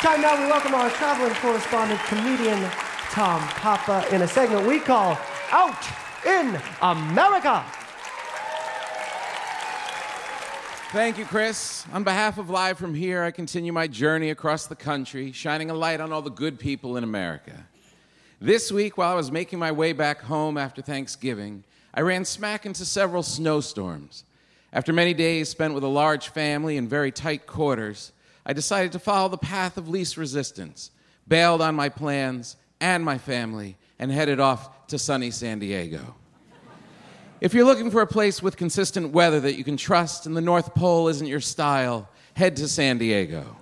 Time now we welcome our traveling correspondent, comedian Tom Papa, in a segment we call Out in America. Thank you, Chris. On behalf of Live from Here, I continue my journey across the country, shining a light on all the good people in America. This week, while I was making my way back home after Thanksgiving, I ran smack into several snowstorms. After many days spent with a large family in very tight quarters, I decided to follow the path of least resistance, bailed on my plans and my family, and headed off to sunny San Diego. If you're looking for a place with consistent weather that you can trust and the North Pole isn't your style, head to San Diego.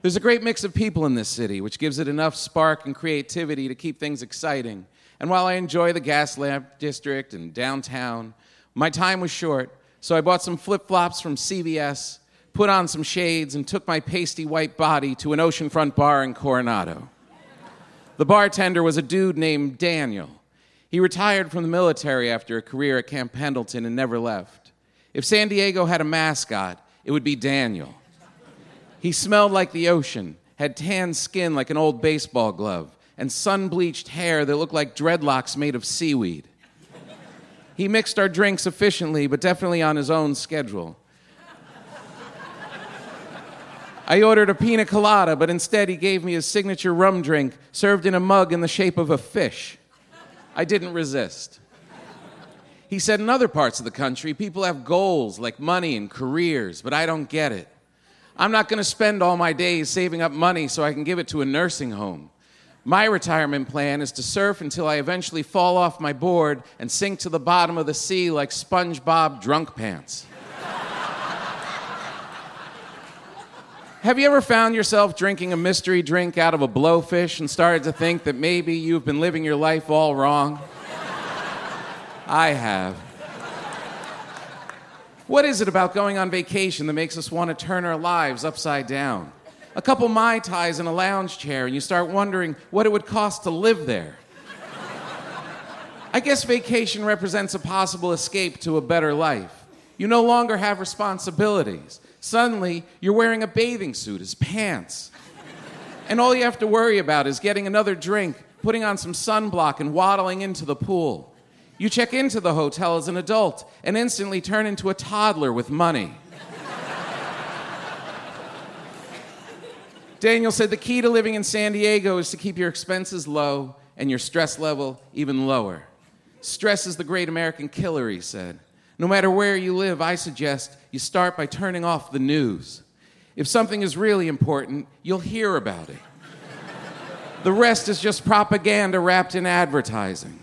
There's a great mix of people in this city, which gives it enough spark and creativity to keep things exciting. And while I enjoy the Gaslamp District and downtown, my time was short, so I bought some flip flops from CVS put on some shades, and took my pasty white body to an oceanfront bar in Coronado. The bartender was a dude named Daniel. He retired from the military after a career at Camp Pendleton and never left. If San Diego had a mascot, it would be Daniel. He smelled like the ocean, had tan skin like an old baseball glove, and sun bleached hair that looked like dreadlocks made of seaweed. He mixed our drinks efficiently, but definitely on his own schedule. I ordered a pina colada, but instead he gave me his signature rum drink served in a mug in the shape of a fish. I didn't resist. He said in other parts of the country, people have goals like money and careers, but I don't get it. I'm not going to spend all my days saving up money so I can give it to a nursing home. My retirement plan is to surf until I eventually fall off my board and sink to the bottom of the sea like SpongeBob drunk pants. Have you ever found yourself drinking a mystery drink out of a blowfish and started to think that maybe you've been living your life all wrong? I have. What is it about going on vacation that makes us want to turn our lives upside down? A couple Mai Tais in a lounge chair, and you start wondering what it would cost to live there. I guess vacation represents a possible escape to a better life. You no longer have responsibilities. Suddenly, you're wearing a bathing suit as pants. And all you have to worry about is getting another drink, putting on some sunblock, and waddling into the pool. You check into the hotel as an adult and instantly turn into a toddler with money. Daniel said the key to living in San Diego is to keep your expenses low and your stress level even lower. Stress is the great American killer, he said. No matter where you live, I suggest you start by turning off the news. If something is really important, you'll hear about it. The rest is just propaganda wrapped in advertising.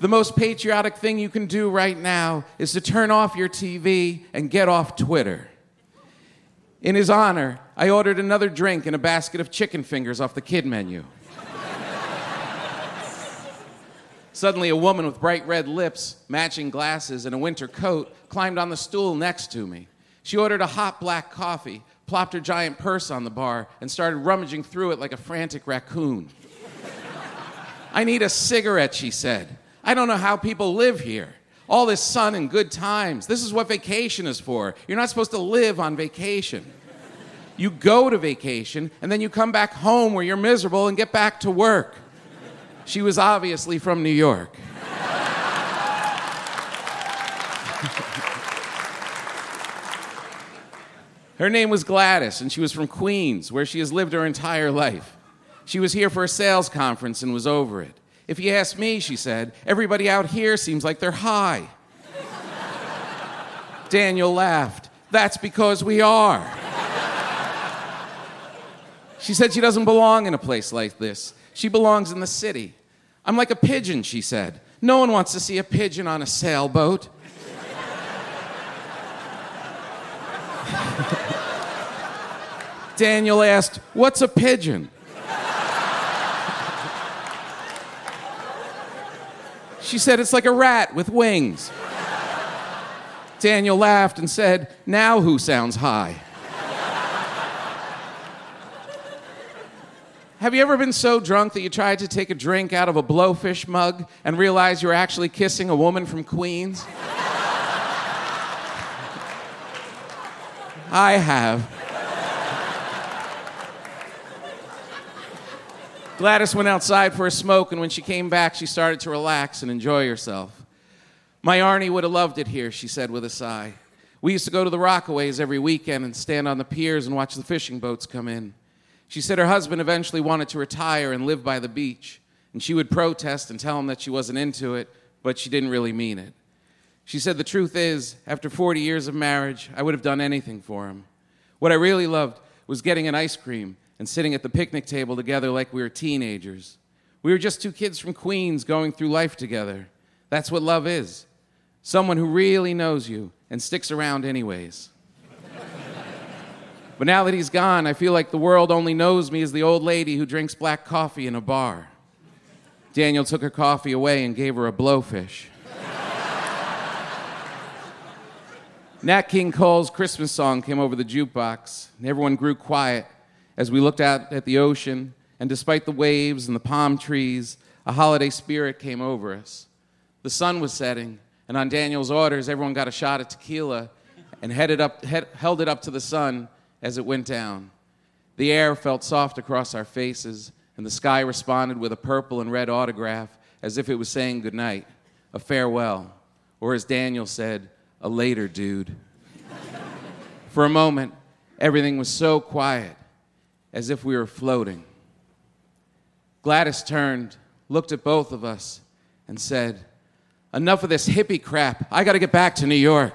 The most patriotic thing you can do right now is to turn off your TV and get off Twitter. In his honor, I ordered another drink and a basket of chicken fingers off the kid menu. Suddenly, a woman with bright red lips, matching glasses, and a winter coat climbed on the stool next to me. She ordered a hot black coffee, plopped her giant purse on the bar, and started rummaging through it like a frantic raccoon. I need a cigarette, she said. I don't know how people live here. All this sun and good times. This is what vacation is for. You're not supposed to live on vacation. You go to vacation, and then you come back home where you're miserable and get back to work. She was obviously from New York. Her name was Gladys, and she was from Queens, where she has lived her entire life. She was here for a sales conference and was over it. If you ask me, she said, everybody out here seems like they're high. Daniel laughed. That's because we are. she said she doesn't belong in a place like this. She belongs in the city. I'm like a pigeon, she said. No one wants to see a pigeon on a sailboat. Daniel asked, What's a pigeon? She said, It's like a rat with wings. Daniel laughed and said, Now who sounds high? Have you ever been so drunk that you tried to take a drink out of a blowfish mug and realized you were actually kissing a woman from Queens? I have. Gladys went outside for a smoke, and when she came back, she started to relax and enjoy herself. My Arnie would have loved it here, she said with a sigh. We used to go to the Rockaways every weekend and stand on the piers and watch the fishing boats come in. She said her husband eventually wanted to retire and live by the beach, and she would protest and tell him that she wasn't into it, but she didn't really mean it. She said the truth is, after 40 years of marriage, I would have done anything for him. What I really loved was getting an ice cream and sitting at the picnic table together like we were teenagers. We were just two kids from Queens going through life together. That's what love is someone who really knows you and sticks around anyways. But now that he's gone, I feel like the world only knows me as the old lady who drinks black coffee in a bar. Daniel took her coffee away and gave her a blowfish. Nat King Cole's Christmas song came over the jukebox, and everyone grew quiet as we looked out at the ocean, and despite the waves and the palm trees, a holiday spirit came over us. The sun was setting, and on Daniel's orders, everyone got a shot of tequila and headed up, head, held it up to the sun as it went down. The air felt soft across our faces, and the sky responded with a purple and red autograph as if it was saying goodnight, a farewell, or as Daniel said, a later dude. For a moment, everything was so quiet, as if we were floating. Gladys turned, looked at both of us, and said, Enough of this hippie crap. I got to get back to New York.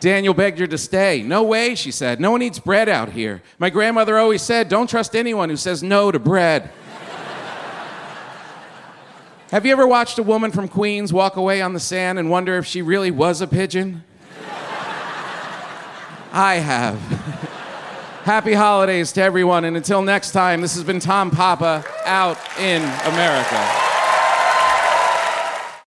Daniel begged her to stay. No way, she said. No one eats bread out here. My grandmother always said, Don't trust anyone who says no to bread. Have you ever watched a woman from Queens walk away on the sand and wonder if she really was a pigeon? I have. Happy holidays to everyone, and until next time, this has been Tom Papa out in America.